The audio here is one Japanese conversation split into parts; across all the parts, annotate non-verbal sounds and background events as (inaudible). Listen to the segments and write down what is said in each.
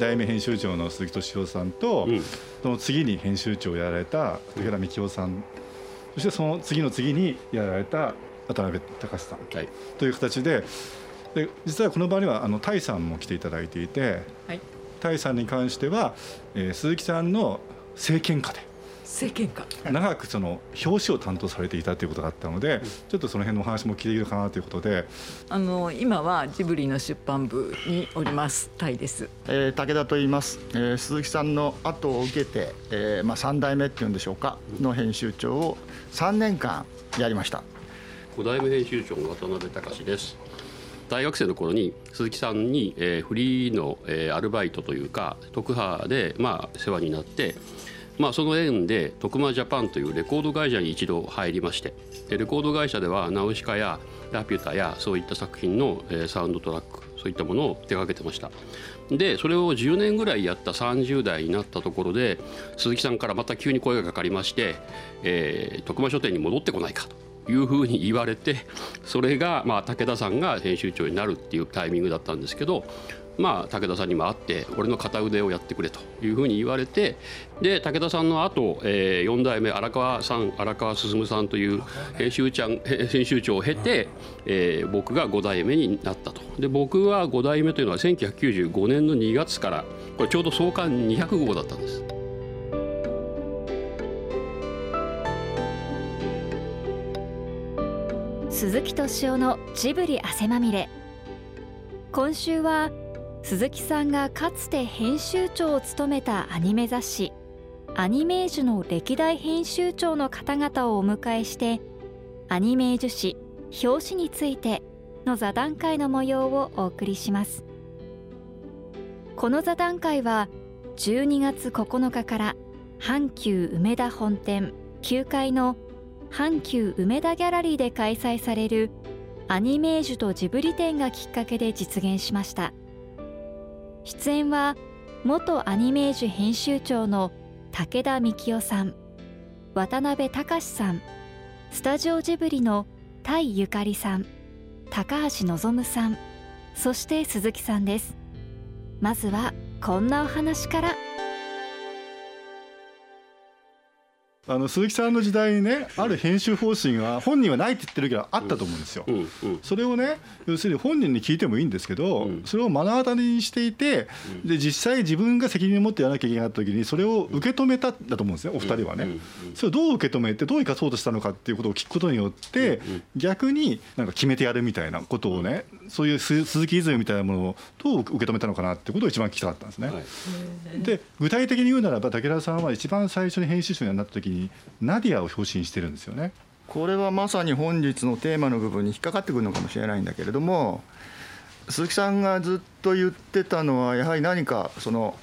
代目編集長の鈴木敏夫さんと、うん、その次に編集長をやられた竹原幹夫さん。そしてその次の次にやられた渡辺隆さん、はい、という形でで実はこの場にはあのタイさんも来ていただいていて、はい、タイさんに関しては、えー、鈴木さんの政権下で政権下長くその表紙を担当されていたということがあったので、ちょっとその辺のお話も聞いているかなということで。あの今はジブリの出版部におりますタイです、えー、武田と言います、えー、鈴木さんの後を受けて、えーまあ、3代目っていうんでしょうかの編集長を3年間やりました。5代目編集長の渡辺隆です。大学生の頃に鈴木さんに、えー、フリーの、えー、アルバイトというか特派で、まあ、世話になってまあ、その縁で徳間ジャパンというレコード会社に一度入りましてでレコード会社ではナウシカやラピュタやそういった作品のえサウンドトラックそういったものを手がけてました。でそれを10年ぐらいやった30代になったところで鈴木さんからまた急に声がかかりまして「えー、徳間書店に戻ってこないか」というふうに言われてそれがまあ武田さんが編集長になるっていうタイミングだったんですけどまあ、武田さんにも会って俺の片腕をやってくれというふうに言われてで武田さんの後、えー、4代目荒川さん荒川進さんという編集長編集長を経て、えー、僕が5代目になったとで僕は5代目というのは1995年の2月からこれちょうど創刊200号だったんです。鈴木敏夫のジブリ汗まみれ今週は鈴木さんがかつて編集長を務めたアニメ雑誌アニメージュの歴代編集長の方々をお迎えしてアニメージュ誌表紙についての座談会の模様をお送りします。この座談会は12月9日から阪急梅田本店9階の阪急梅田ギャラリーで開催されるアニメージュとジブリ展がきっかけで実現しました。出演は元アニメージュ編集長の武田幹夫さん渡辺隆さんスタジオジブリの田井ゆかりさん高橋望さんそして鈴木さんです。まずはこんなお話から。あの鈴木さんの時代にねある編集方針が本人はないって言ってるけどあったと思うんですよ。それをね要するに本人に聞いてもいいんですけど、それを目の当たりにしていてで実際自分が責任を持ってやらなきゃいけなかった時にそれを受け止めただと思うんですねお二人はね。それをどう受け止めてどう生かそうとしたのかっていうことを聞くことによって逆になんか決めてやるみたいなことをねそういう鈴木イズムみたいなものをどう受け止めたのかなってことを一番聞きたかったんですね。で具体的に言うならば武田さんは一番最初に編集長になった時ににナディアを表紙にしてるんですよね。これはまさに本日のテーマの部分に引っかかってくるのかもしれないんだけれども鈴木さんがずっと言ってたのはやはり何かその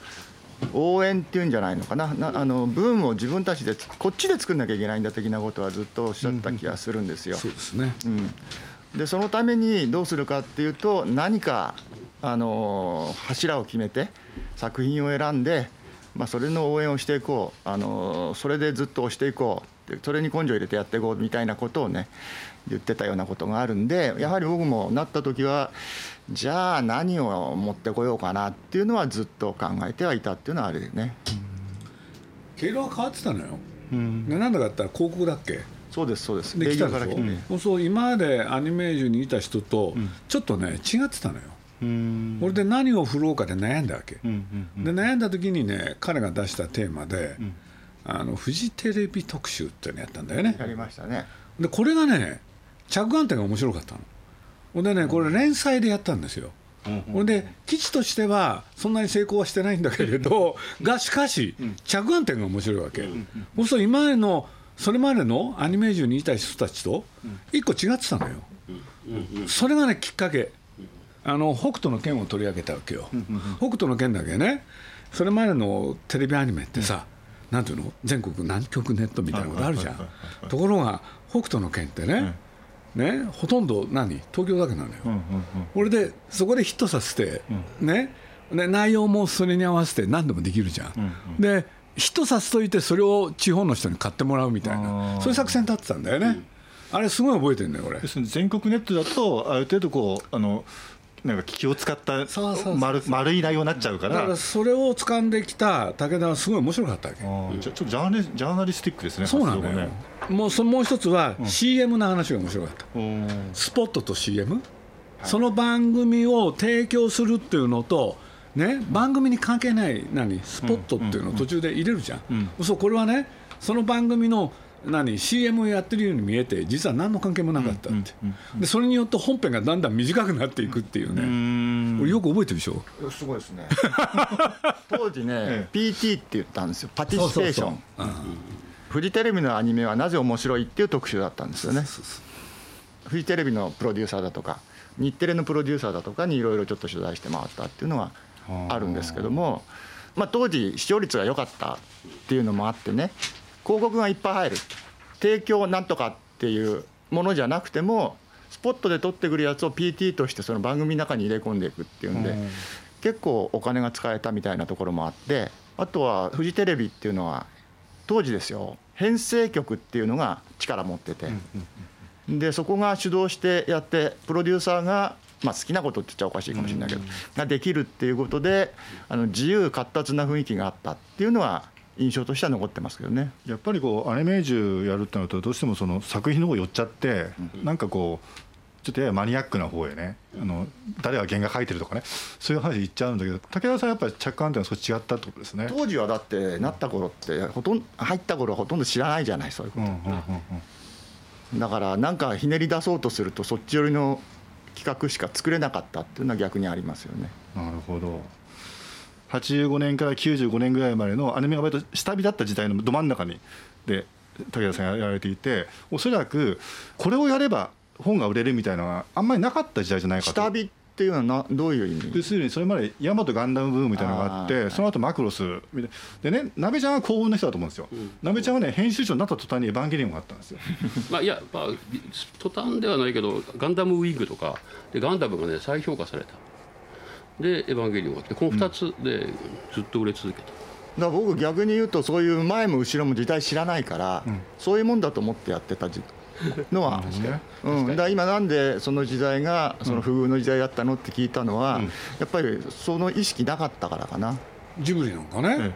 応援っていうんじゃないのかななあの文を自分たちでこっちで作んなきゃいけないんだ的なことはずっとおっしゃった気がするんですよ。うん、そうですね、うん、でそのためにどうするかっていうと何かあの柱を決めて作品を選んでまあ、それの応援をしていこう。あのそれでずっと押していこう。それに根性入れてやっていこうみたいなことをね言ってたようなことがあるんでやはり僕もなった時はじゃあ何を持ってこようかなっていうのはずっと考えてはいたっていうのはあるよね。経路は変わってたのよ。うん、でなんだかったら広告だっけ？そうですそうです。で来たから来て、うん、そう今までアニメージュにいた人とちょっとね違ってたのよ。これで何を振ろうかで悩んだわけ、で悩んだ時にね彼が出したテーマで、うん、あのフジテレビ特集ってのやったんだよね。やりましたね。でこれがね着眼点が面白かったの。ほんでねこれ連載でやったんですよ、ほんで基地としてはそんなに成功はしてないんだけれどがしかし着眼点が面白いわけ、そうすると今までのそれまでのアニメージュにいた人たちと一個違ってたのよ、それがねきっかけあの北斗の拳を取り上げたわけよ、北斗の拳だけね。それまでのテレビアニメってさ、うん、なんていうの？全国南極ネットみたいなことあるじゃん、ところが北斗の拳ってね、ね、ほとんど何？東京だけなのよ、これでそこでヒットさせて、ね。で内容もそれに合わせて何でもできるじゃん、でヒットさせといてそれを地方の人に買ってもらうみたいな。そういう作戦立ってたんだよね、あれすごい覚えてるんだよこれ全国ネットだとある程度こうあのなんか気を使った丸丸い内容になっちゃうから。だからそれを掴んできた武田はすごい面白かったわけ。あー。じゃあちょっとジャーネジャーナリスティックですねそうなんだよ、ね。もうそもう一つは CM の話が面白かった、うんスポットと CM、その番組を提供するっていうのと、ね、番組に関係ない何？スポットっていうのを途中で入れるじゃん、そうこれはねその番組の何 CM をやってるように見えて実は何の関係もなかったって、でそれによって本編がだんだん短くなっていくっていうね、俺よく覚えてるでしょ？すごいですね。(laughs) 当時ね、PT って言ったんですよ。パティシペーション。フジテレビのアニメはなぜ面白いっていう特集だったんですよね。フジテレビのプロデューサーだとか日テレのプロデューサーだとかにいろいろちょっと取材して回ったっていうのはあるんですけども、まあ、当時視聴率が良かったっていうのもあってね広告がいっぱい入る。提供なんとかっていうものじゃなくてもスポットで撮ってくるやつを PT としてその番組の中に入れ込んでいくっていうんで、結構お金が使えたみたいなところもあってあとはフジテレビっていうのは当時ですよ。編成局っていうのが力持ってて、でそこが主導してやってプロデューサーが、まあ、好きなことって言っちゃおかしいかもしれないけど、ができるっていうことであの自由闊達な雰囲気があったっていうのは印象としては残ってますけどね。やっぱりこうアニメージュやるってなるとどうしてもその作品の方寄っちゃって、なんかこうちょっとややマニアックな方へねあの誰が原画描いてるとかねそういう話言っちゃうんだけど武田さんはやっぱり着眼点は少し違ったってことですね。当時はだってなった頃ってほとんど入った頃はほとんど知らないじゃないそういうこうんうんうんとだからなんかひねり出そうとするとそっち寄りの企画しか作れなかったっていうのは逆にありますよね。うんなるほど85年から95年ぐらいまでのアニメが割と下火だった時代のど真ん中にで武田さんがやられていておそらくこれをやれば本が売れるみたいなのがあんまりなかった時代じゃないかと。下火っていうのはなどういう意味？要するにそれまでヤマトガンダムブームみたいなのがあってその後マクロスみたいでね鍋ちゃんは幸運な人だと思うんですよ、鍋ちゃんはね編集長になった途端にエヴァンゲリオンがあったんですよ。(laughs) まあいや、まあ、途端ではないけどガンダムウィングとかでガンダムがね再評価されたでエヴァンゲリオンがあってこの2つでずっと売れ続けた、だから僕逆に言うとそういう前も後ろも時代知らないから、そういうもんだと思ってやってた時のは、ねうん、だ今なんでその時代がその不遇の時代だったのって聞いたのは、やっぱりその意識なかったからかな。ジブリなんかね、ええ。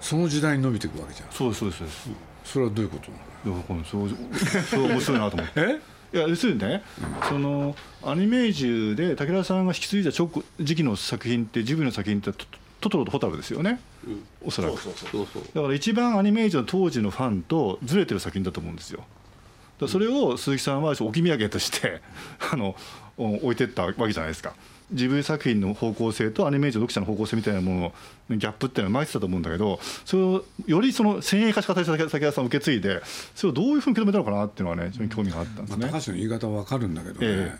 その時代に伸びていくわけじゃん。そうですそうですそれはどういうことなの？いやこのそうそう面白いなと思って。え？いや要するにね、そのアニメージュで武田さんが引き継いだ直時期の作品ってジブリの作品ってトトトロとホタルですよね、おそらく。そうそう。だから一番アニメージュの当時のファンとずれてる作品だと思うんですよ。それを鈴木さんは置き土産として (laughs) あのお置いてったわけじゃないですか。ジブリ作品の方向性とアニメージュ読者の方向性みたいなもののギャップっていうのは巻いてたと思うんだけどそれをよりその先鋭化した形で武田さんを受け継いでそれをどういうふうに受け止めたのかなっていうのはね非常に興味があったんですね。まあ、高橋の言い方は分かるんだけどね、え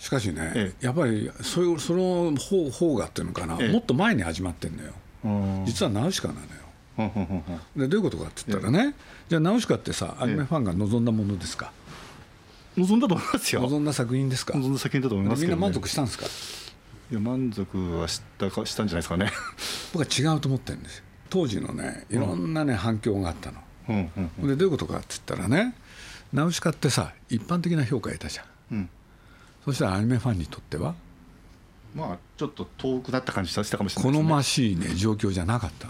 しかしね、えやっぱりそういうその方方がっていうのかな、ええ。もっと前に始まってんのよ、うん実はナウシカなのよ。うんうんうんうんでどういうことかって言ったらね、じゃあナウシカってさアニメファンが望んだものですか、望んだと思いますよ。望んだ作品ですか、望んだ作品だと思いますけど、ね、みんな満足したんですか？いや満足はしたかしたんじゃないですかね。(laughs) 僕は違うと思ってるんですよ。当時のねいろんなね、反響があったの。うんうんでどういうことかって言ったらねナウシカってさ一般的な評価を得たじゃん。うん。そしたらアニメファンにとってはまあちょっと遠くなった感じしたかもしれないね。好ましいね状況じゃなかった。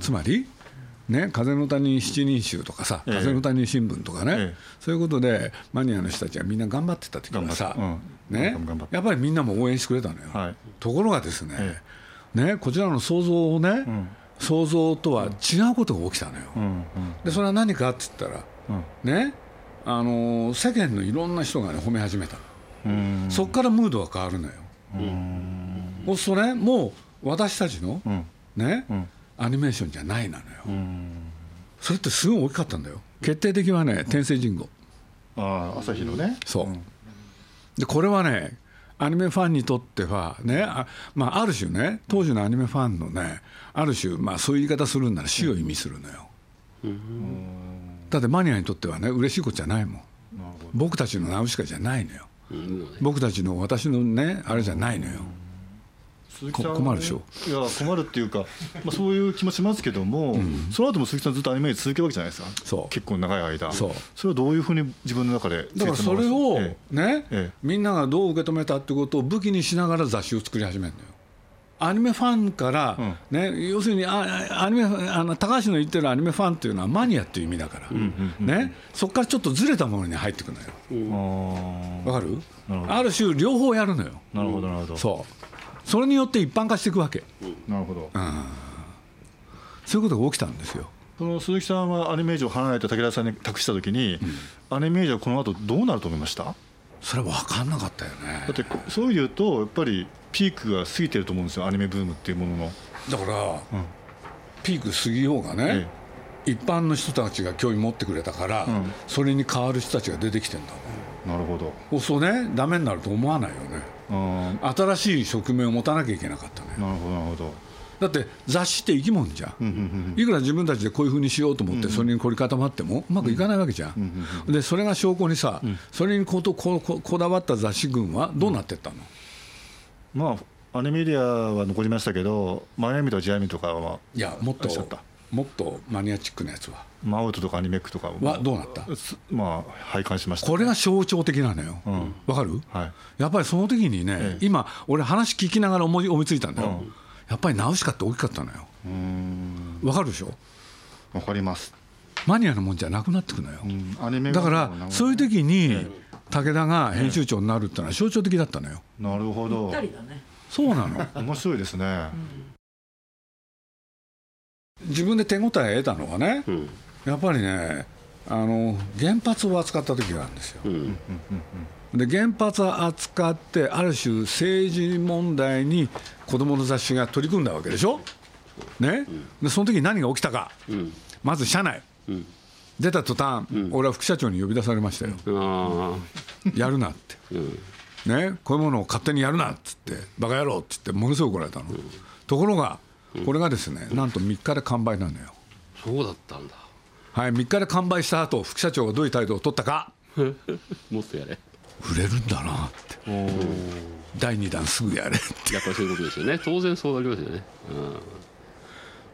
つまり、ね、風の谷七人衆とかさ、ええ。風の谷新聞とかね、ええ。そういうことでマニアの人たちはみんな頑張ってた時はさ、うん。ねやっぱりみんなも応援してくれたのよ、はい。ところがですね,、えねこちらの想像をね、ん。想像とは違うことが起きたのよ、うんうん。でそれは何かって言ったら、うん。ねあのー世間のいろんな人が、ね、褒め始めたそこからムードが変わるのよ、もうそれもう私たちの、うん。ね、ん。アニメーションじゃないなのよ、うん。それってすごい大きかったんだよ。決定的はね天聖人語ああ朝日のね。そう、でこれはねアニメファンにとってはねあ,、まあ、ある種ね当時のアニメファンのねある種、まあ、そういう言い方するんなら死を意味するのよ、だってマニアにとってはね嬉しいことじゃないもん。僕たちのナウシカじゃないのよ僕たちの私のねあれじゃないのよ。困るでしょ。いや困るっていうか、まあ、そういう気もしますけども、うん、その後も鈴木さんずっとアニメージ続けるわけじゃないですか。そう。結構長い間。そう。それはどういうふうに自分の中でだからそれをね、ええ、みんながどう受け止めたってことを武器にしながら雑誌を作り始めるのよアニメファンから、ね、要するにあアニメあの高橋の言ってるアニメファンっていうのはマニアっていう意味だから、ね、そこからちょっとずれたものに入ってくるのよ。わかる？ある種両方やるのよ。なるほどなるほど。そう。それによって一般化していくわけ。なるほど、うん、そういうことが起きたんですよ。その鈴木さんはアニメージを離れて武田さんに託したときに、うん、アニメージはこの後どうなると思いました？それは分かんなかったよね。だってそういうとやっぱりピークが過ぎてると思うんですよアニメブームっていうものの。だから、うん、ピーク過ぎようがね、ええ、一般の人たちが興味持ってくれたから、うん、それに変わる人たちが出てきてんだなるほど。そうねダメになると思わないよね、うん、新しい側面を持たなきゃいけなかったね。なるほどなるほどだって雑誌って生き物じゃん,、いくら自分たちでこういうふうにしようと思ってそれに凝り固まってもうまくいかないわけじゃん、でそれが証拠にさ、それにここここだわった雑誌群はどうなってったの、まあアニメディアは残りましたけどマイアミとかジアミとかはいやもっともっとマニアチックなやつは。マウトとかアニメックとかはどうなった？まあ拝観しました、これが象徴的なのよ。わ、うん、かる、はい、やっぱりその時にね、ええ、今俺話聞きながら思い思いついたんだよ、うん、やっぱりナウシカって大きかったのよ。わかるでしょ？わかります。マニアのもんじゃなくなってくのよ、うん、だからそういう時に武田が編集長になるってのは象徴的だったのよ、なるほど、ね、そうなの。(laughs) 面白いですね、自分で手応え得たのはね、うん、やっぱりねあの原発を扱った時があるんですよ、うん、で原発を扱ってある種政治問題に子どもの雑誌が取り組んだわけでしょ、ね、でその時何が起きたか、まず社内、出た途端、俺は副社長に呼び出されましたよ、やるなって。ね、こういうものを勝手にやるなっつってバカ野郎っつってものすごい怒られたの、うん、ところがこれがですね、なんと3日で完売なのよ。そうだったんだ。はい3日で完売した後副社長がどういう態度を取ったか。(laughs) もっとやれ売れるんだなって。第2弾すぐやれって。やっぱりそういうことですよね。当然そうなりますよね、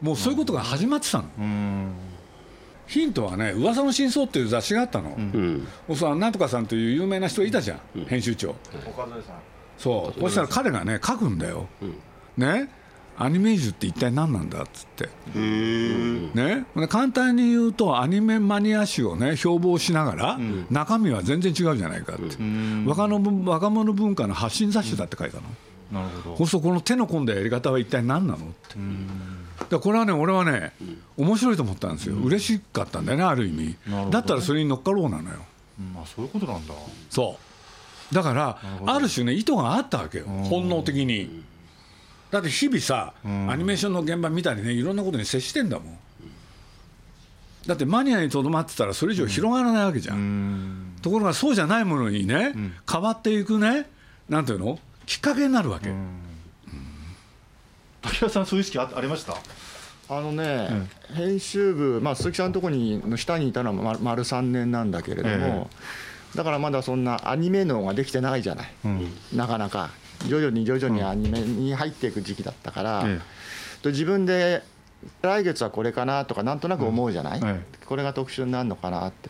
うん、もうそういうことが始まってたの、うん。ヒントはね、噂の真相っていう雑誌があったの、うん、そなんとかさんという有名な人がいたじゃん、うん、編集長。そう、そしたら彼がね、書くんだよ、うん、ね、アニメージュって一体何なんだっつって、ね、簡単に言うと、アニメマニア誌をね、標榜しながら、中身は全然違うじゃないかって、若の若者文化の発信雑誌だって書いたの。なるほど。そうするとこの手の込んだやり方は一体何なのって。だこれはね、俺はね、面白いと思ったんですよ、うん、嬉しかったんだよね、ある意味、ね、だったらそれに乗っかろうなのよ。まあ、そういうことなんだ。そう。だからある種ね意図があったわけよ。本能的にだって日々さアニメーションの現場見たりねいろんなことに接してんだもん。だってマニアにとどまってたらそれ以上広がらないわけじゃん。ところがそうじゃないものにね変わっていくねなんていうの？きっかけになるわけ。武田さんそういう意識あありました？あのね、うん、編集部、まあ、鈴木さんのとこにの下にいたのは丸3年なんだけれども、えだからまだそんなアニメ能ができてないじゃない、うん、なかなか徐々に徐々にアニメに入っていく時期だったから、自分で来月はこれかなとかなんとなく思うじゃない、これが特集になるのかなって。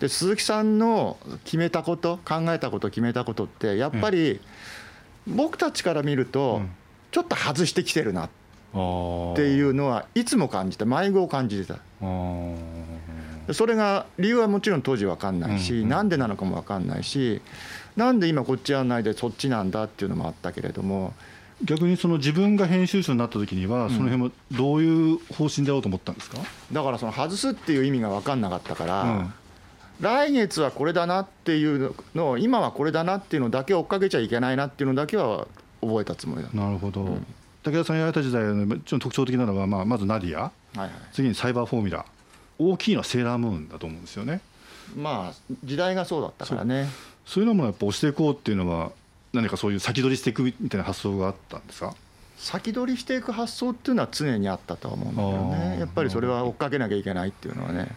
で鈴木さんの決めたこと考えたこと決めたことってやっぱり僕たちから見るとちょっと外してきてるな。っていうのはいつも感じた迷子を感じてた。それが理由はもちろん当時分かんないし、うなんでなのかも分かんないしなんで今こっちやんないでそっちなんだっていうのもあったけれども逆にその自分が編集者になった時にはその辺もどういう方針であろうと思ったんですか、だからその外すっていう意味が分かんなかったから、うん、来月はこれだなっていうのを今はこれだなっていうのだけ追っかけちゃいけないなっていうのだけは覚えたつもりだなるほど、うん。武田さんやられた時代のちょっと特徴的なのは、まあ、まずナディア、はいはい、次にサイバーフォーミュラ。大きいのはセーラームーンだと思うんですよね。まあ時代がそうだったからねそういうのもやっぱ押していこうっていうのは何かそういう先取りしていくみたいな発想があったんですか？先取りしていく発想っていうのは常にあったと思うんだけどね。やっぱりそれは追っかけなきゃいけないっていうのはね。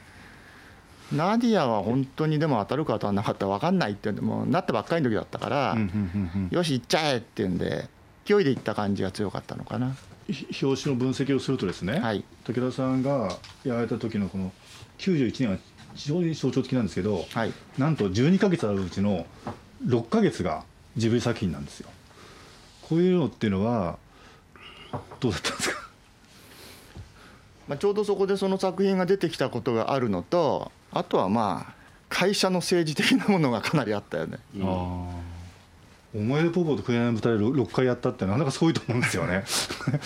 ナディアは本当にでも当たるか当たらなかったら分かんないってもうなったばっかりの時だったから、よし行っちゃえっていうんで勢いでいった感じが強かったのかな。表紙の分析をするとですね、はい、武田さんがやられた時のこの91年は非常に象徴的なんですけど、はい、なんと12か月あるうちの6か月がジブリ作品なんですよ。こういうのっていうのはどうだったんですか？(laughs) まあちょうどそこでその作品が出てきたことがあるのとあとはまあ会社の政治的なものがかなりあったよね。あ思い出ポポと紅の舞台6回やったってなかなかすごいと思うんですよね。(laughs)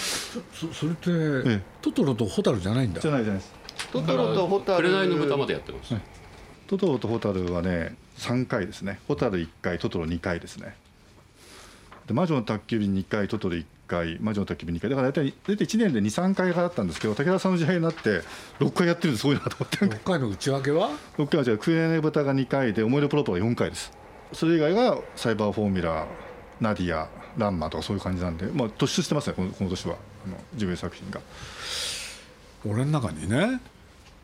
そそれって、ええ、トトロとホタルじゃないんだ。じゃないじゃないですトトロとホタル。紅の豚までやってます、トトロとホタルはね3回ですね。ホタル1回トトロ2回ですね。で魔女の宅急便2回トトロ1回魔女の宅急便2回。だから大体大体1年で23回だったんですけど武田さんの時代になって6回やってるんですごいなと思って。6回の内訳は ?6 回はじゃあクエネ豚が2回で思い出プロポが4回です。それ以外がサイバーフォーミュラナディアランマとかそういう感じなんでまあ突出してますねこのこの年は。あの自分作品が。俺の中にね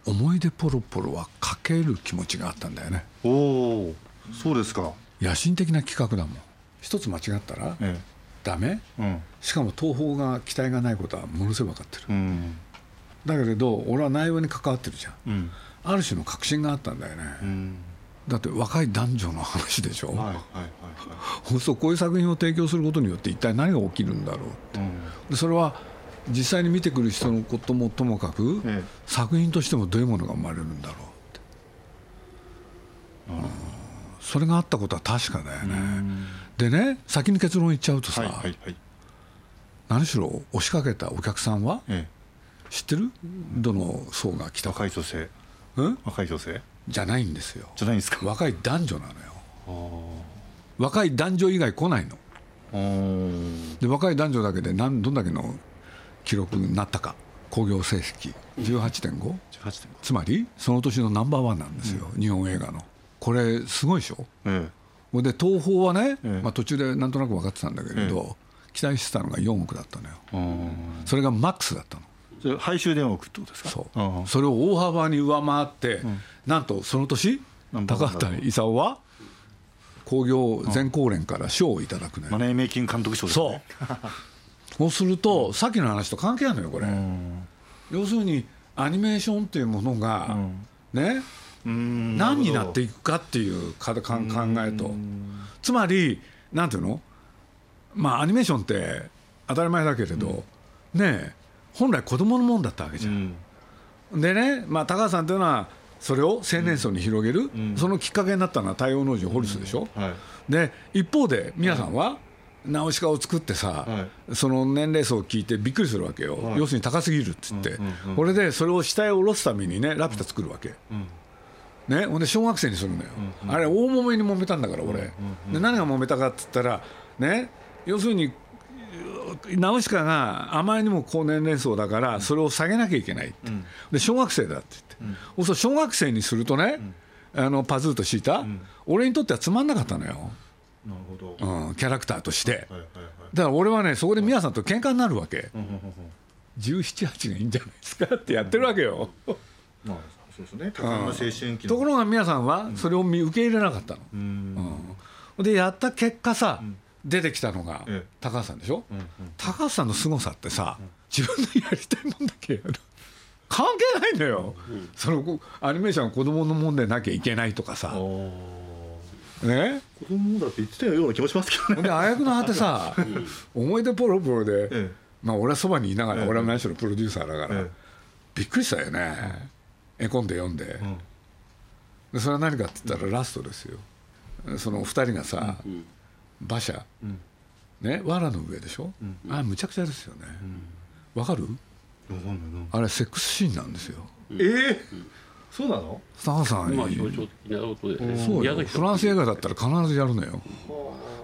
思い出ポロポロはかける気持ちがあったんだよね。おおそうですか。野心的な企画だもん。一つ間違ったら、ええ、ダメ、うん、しかも東宝が期待がないことはものすごい分かってる、うん、だけれど俺は内容に関わってるじゃん、うん、ある種の確信があったんだよね、だって若い男女の話でしょ、はいはいはいはい、(laughs) そうこういう作品を提供することによって一体何が起きるんだろうって、でそれは実際に見てくる人のこともともかく、ええ、作品としてもどういうものが生まれるんだろうって、うん、それがあったことは確かだよね。でね先に結論言っちゃうとさ、はいはいはい、何しろ押しかけたお客さんは、え、知ってる？どの層が来たか。若い女性、うん、若い女性？じゃないんですよ。じゃないんですか？若い男女なのよ。若い男女以外来ないの。で若い男女だけで何どんだけの記録になったか。興行成績。18.5? つまりその年のナンバーワンなんですよ、うん、日本映画の。これすごいでしょ、ええ、で東宝はね、ええ、まあ、途中でなんとなく分かってたんだけれど、期待してたのが4億だったのよ。それがマックスだったの。それ配収電億ってことですか？そう。それを大幅に上回って、うん、なんとその年高畑勲は興行全公連から賞をいただくね、マネーメイキング監督賞ですね。そう (laughs) そうすると、さっきの話と関係あるのよこれ、要するにアニメーションっていうものが、ね何になっていくかっていう考えと。つまりなんていうの？まあアニメーションって当たり前だけれど、ね本来子供のもんだったわけじゃん。でね、まあ、高橋さんというのはそれを青年層に広げる、そのきっかけになったのは太陽農場ホルスでしょ、はい、で一方で皆さんは、ナウシカを作ってさ、はい、その年齢層を聞いてびっくりするわけよ、はい、要するに高すぎるっつって、うんうんうん、これでそれを下へ下ろすためにねラピュタ作るわけ、うんね、ほんで小学生にするのよ、うんうん、あれ大揉めに揉めたんだから俺、うんうんうん、で何が揉めたかっつったらね要するにナウシカがあまりにも高年齢層だからそれを下げなきゃいけない、うん、で小学生だって言って、うん、そう小学生にするとね、うん、あのパズーとシータ、うん、俺にとってはつまんなかったのよ。なるほど、うん、キャラクターとして、はいはいはい、だから俺はねそこで宮さんと喧嘩になるわけ、1718がいいんじゃないですかってやってるわけよ。まあそうですね、青春期ところが宮さんはそれを受け入れなかったの。うん。でやった結果さ、出てきたのが高橋さんでしょ、うんうん、高橋さんの凄さってさ、自分のやりたいもんだけやる。関係ないんだよ、うん、そのアニメーションは子供のもんでなきゃいけないとかさね。子供だって言ってたような気もしますけどね。であやくの果てさ、思い出ポロポロで、ええ、まあ俺はそばにいながら、え、俺は何しろプロデューサーだから、びっくりしたよね、絵コンで読んで,、でそれは何かって言ったらラストですよ。その2人がさ、馬車、ね藁の上でしょ、うん、あむちゃくちゃですよね。わ、かる？あれセックスシーンなんですよ。ええ。ー、そうなの？高さん、まあ、象徴的なことで、ね、そうよ。フランス映画だったら必ずやるのよ。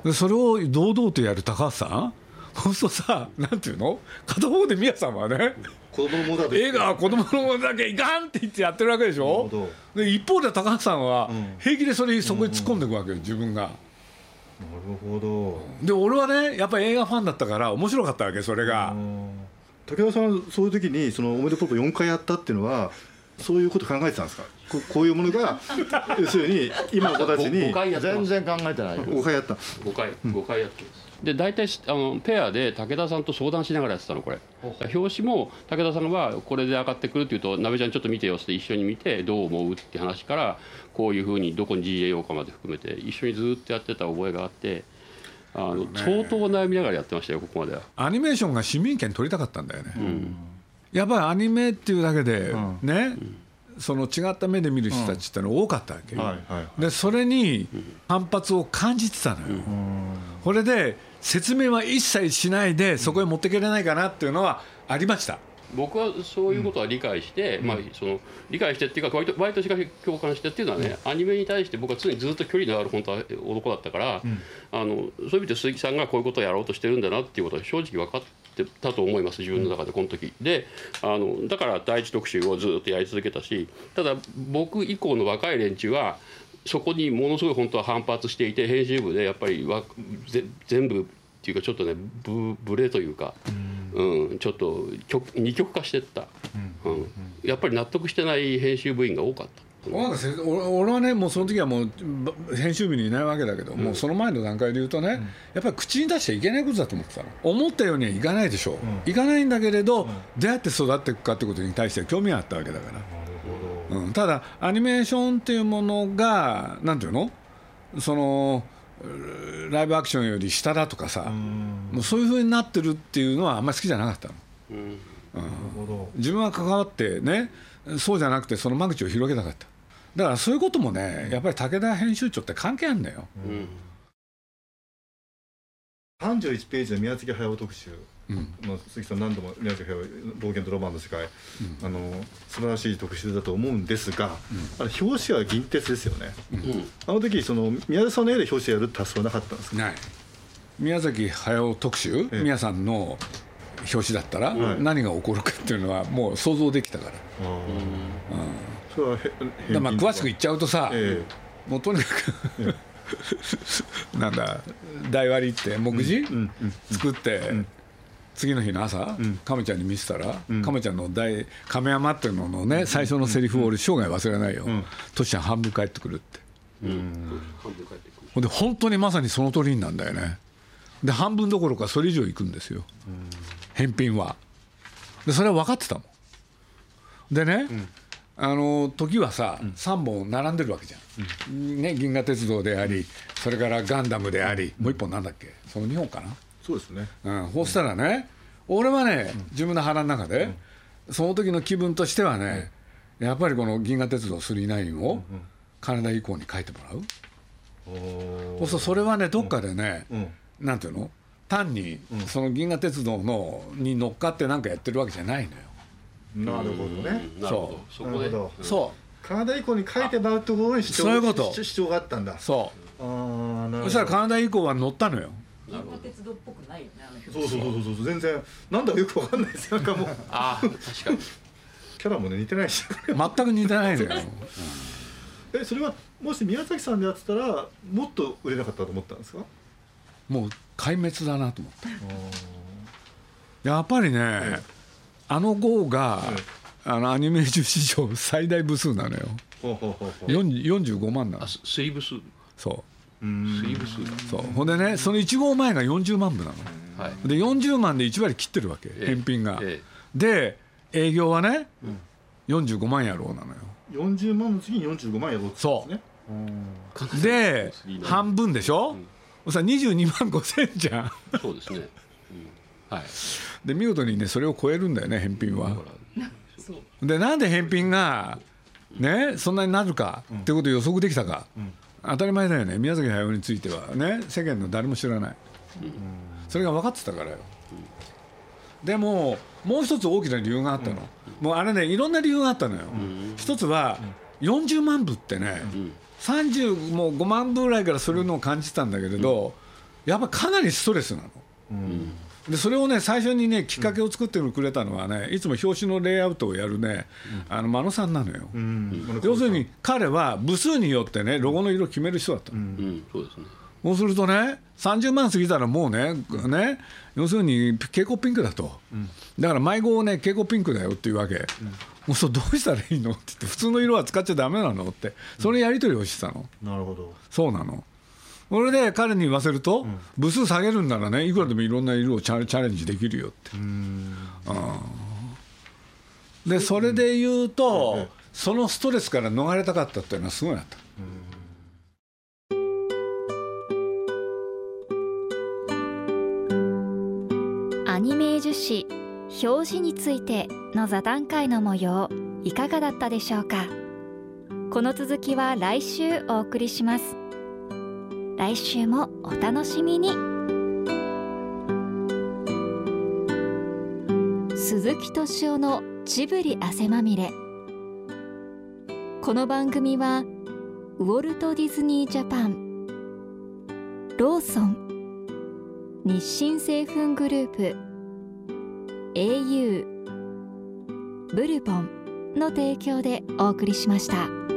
でそれを堂々とやる高橋さん？そうするとさなんていうの？片方で宮さんはね子供のものだ映画は子供のものだけいかんって言ってやってるわけでしょ？で一方で高橋さんは平気でそれそこに突っ込んでいくわけよ自分が。るほど。で俺はねやっぱり映画ファンだったから面白かったわけそれが。武田さんそういう時にその「おめでとう」4回やったっていうのはそういうこと考えてたんですか？ここういうものが (laughs) 要するに今の子たちに全然考えてない。5回やった。5回5回やってで大体あのペアで武田さんと相談しながらやってたのこれ。表紙も武田さんはこれで上がってくるっていうと「なべちゃんちょっと見てよ」って一緒に見てどう思うって話からこういうふうにどこに GAO かまで含めて一緒にずっとやってた覚えがあってあの、相当悩みながらやってましたよここまでは。アニメーションが市民権取りたかったんだよね、うん、やっぱりアニメっていうだけでね、うん。その違った目で見る人たちってのは多かったわけ、でそれに反発を感じてたのよ、これで説明は一切しないでそこへ持っていけれないかなっていうのはありました。僕はそういうことは理解して、うん、まあ、その理解してっていうか割と割としかし共感してっていうのはね、うん、アニメに対して僕は常にずっと距離のある本当は男だったから、うん、あのそういう意味で鈴木さんがこういうことをやろうとしてるんだなっていうことは正直分かってたと思います自分の中でこの時。であのだから第一特集をずっとやり続けたしただ僕以降の若い連中はそこにものすごい本当は反発していて編集部でやっぱりわぜ全部っていうかちょっとねブブレというか、うん、うん、ちょっと二極化してった、うん、うん、やっぱり納得してない編集部員が多かった。俺はねもうその時はもう編集部にいないわけだけど、うん、もうその前の段階で言うとね、うん、やっぱり口に出しちゃいけないことだと思ってたの。思ったようにはいかないでしょう、うん、いかないんだけれど、どうやって育っていくかってことに対して興味があったわけだから、うん、ただアニメーションっていうものがなんていうの？そのライブアクションより下だとかさもうそういうふうになってるっていうのはあんまり好きじゃなかったの、うん、自分は関わってねそうじゃなくてその間口を広げたかっただからそういうこともねやっぱり武田編集長って関係あるんだよ、うん、31ページの宮崎駿特集。うん、まあ、鈴木さん何度も宮崎駿冒険とロマンの世界、うん、あの素晴らしい特集だと思うんですが、うん、あれ表紙は銀鉄ですよね、うん、あの時その宮崎さんの絵で表紙やるって発想なかったんですか？ない。宮崎駿特集、ええ、宮さんの表紙だったら、何が起こるかっていうのはもう想像できたから、うんだまあ詳しく言っちゃうとさ、えー、もうとにかく (laughs) なんだ台割りって目次、作って、次の日の朝、亀ちゃんに見せたら、亀ちゃんの大亀山っていうののね、最初のセリフを俺生涯忘れないよ、トシちゃん半分帰ってくるって、ほんで本当にまさにその通りなんだよね。で半分どころかそれ以上いくんですよ、返品は。でそれは分かってたもん。でね、あの時はさ、うん、3本並んでるわけじゃん、うん、ね、銀河鉄道でありそれからガンダムであり、もう1本なんだっけ？その2本かな？そうですね、うん、そうしたらね、俺はね、自分の腹の中で、その時の気分としてはね、やっぱりこの銀河鉄道9を金田以降に書いてもらう、そうするとそれはねどっかでね、なんていうの？単にその銀河鉄道のに乗っかって何かやってるわけじゃないのよ。なるほどね。そう。そこで。そう。カナダ以降に書いてもらうところに主張そういうこと主張があったんだ。そう。ああ、なるほど。そしたらカナダ以降は乗ったのよ。鉄道っぽくないよね。そうそうそうそう全然なんだかよくわかんないですなんかもう。ああ、確かに。キャラもね似てないし。全く似てないのよ。えそれはもし宮崎さんでやってたらもっと売れなかったと思ったんですか？もう壊滅だなと思ったやっぱりね、あの号が、あのアニメーション史上最大部数なのよ。45万なの。水部数。そう。水部数そう。ほんでねその1号前が40万部なの、はい、で40万で1割切ってるわけ、え返品が、えで営業はね、うん、45万やろうなのよ。40万の次に45万やろうってそう、で半分でしょ、うん、さ22万5千じゃん。そうですねはい、で見事にねそれを超えるんだよね返品は。でなんで返品がねそんなになるかってことを予測できたか、当たり前だよね。宮崎駿については。ね世間の誰も知らない、それが分かってたからよ。でももう一つ大きな理由があったの、もうあれねいろんな理由があったのよ、一つは40万部ってね、30もう5万部ぐらいからそういうのを感じてたんだけれど、やっぱかなりストレスなの。でそれをね最初にねきっかけを作ってくれたのはねいつも表紙のレイアウトをやるね、あの真野さんなのよ、要するに彼は部数によってねロゴの色を決める人だった、そうですね。そうするとね30万過ぎたらもうねね要するに蛍光ピンクだと、だから迷子をね蛍光ピンクだよっていうわけ、もうそどうしたらいいの？って言って普通の色は使っちゃだめなの？って。そのやり取りをしてたの、なるほど。そうなのそれで彼に言わせると、部数下げるんならねいくらでもいろんな色をチャチャレンジできるよって。でそれで言うと、そのストレスから逃れたかったっていうのはすごいあった。アニメージュ誌表紙についての座談会の模様いかがだったでしょうか？この続きは来週お送りします来週もお楽しみに鈴木敏夫のジブリ汗まみれこの番組はウォルト・ディズニー・ジャパンローソン日清製粉グループ au ブルボンの提供でお送りしました。